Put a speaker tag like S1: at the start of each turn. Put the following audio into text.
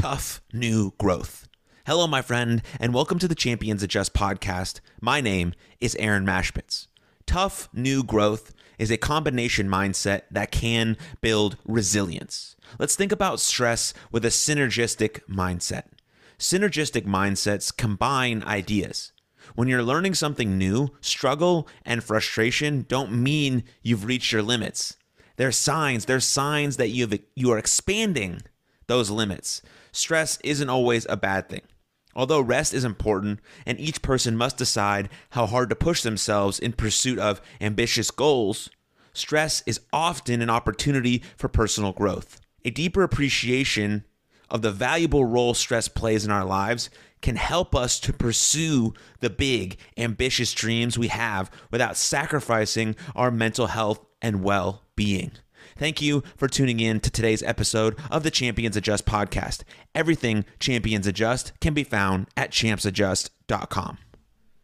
S1: tough new growth. Hello, my friend, and welcome to the Champions Adjust podcast. My name is Aaron Mashpitz. Tough new growth is a combination mindset that can build resilience. Let's think about stress with a synergistic mindset. Synergistic mindsets combine ideas. When you're learning something new, struggle and frustration don't mean you've reached your limits. They're signs, they're signs that you've you are expanding those limits. Stress isn't always a bad thing. Although rest is important and each person must decide how hard to push themselves in pursuit of ambitious goals, stress is often an opportunity for personal growth. A deeper appreciation of the valuable role stress plays in our lives can help us to pursue the big, ambitious dreams we have without sacrificing our mental health and well being. Thank you for tuning in to today's episode of the Champions Adjust podcast. Everything Champions Adjust can be found at champsadjust.com.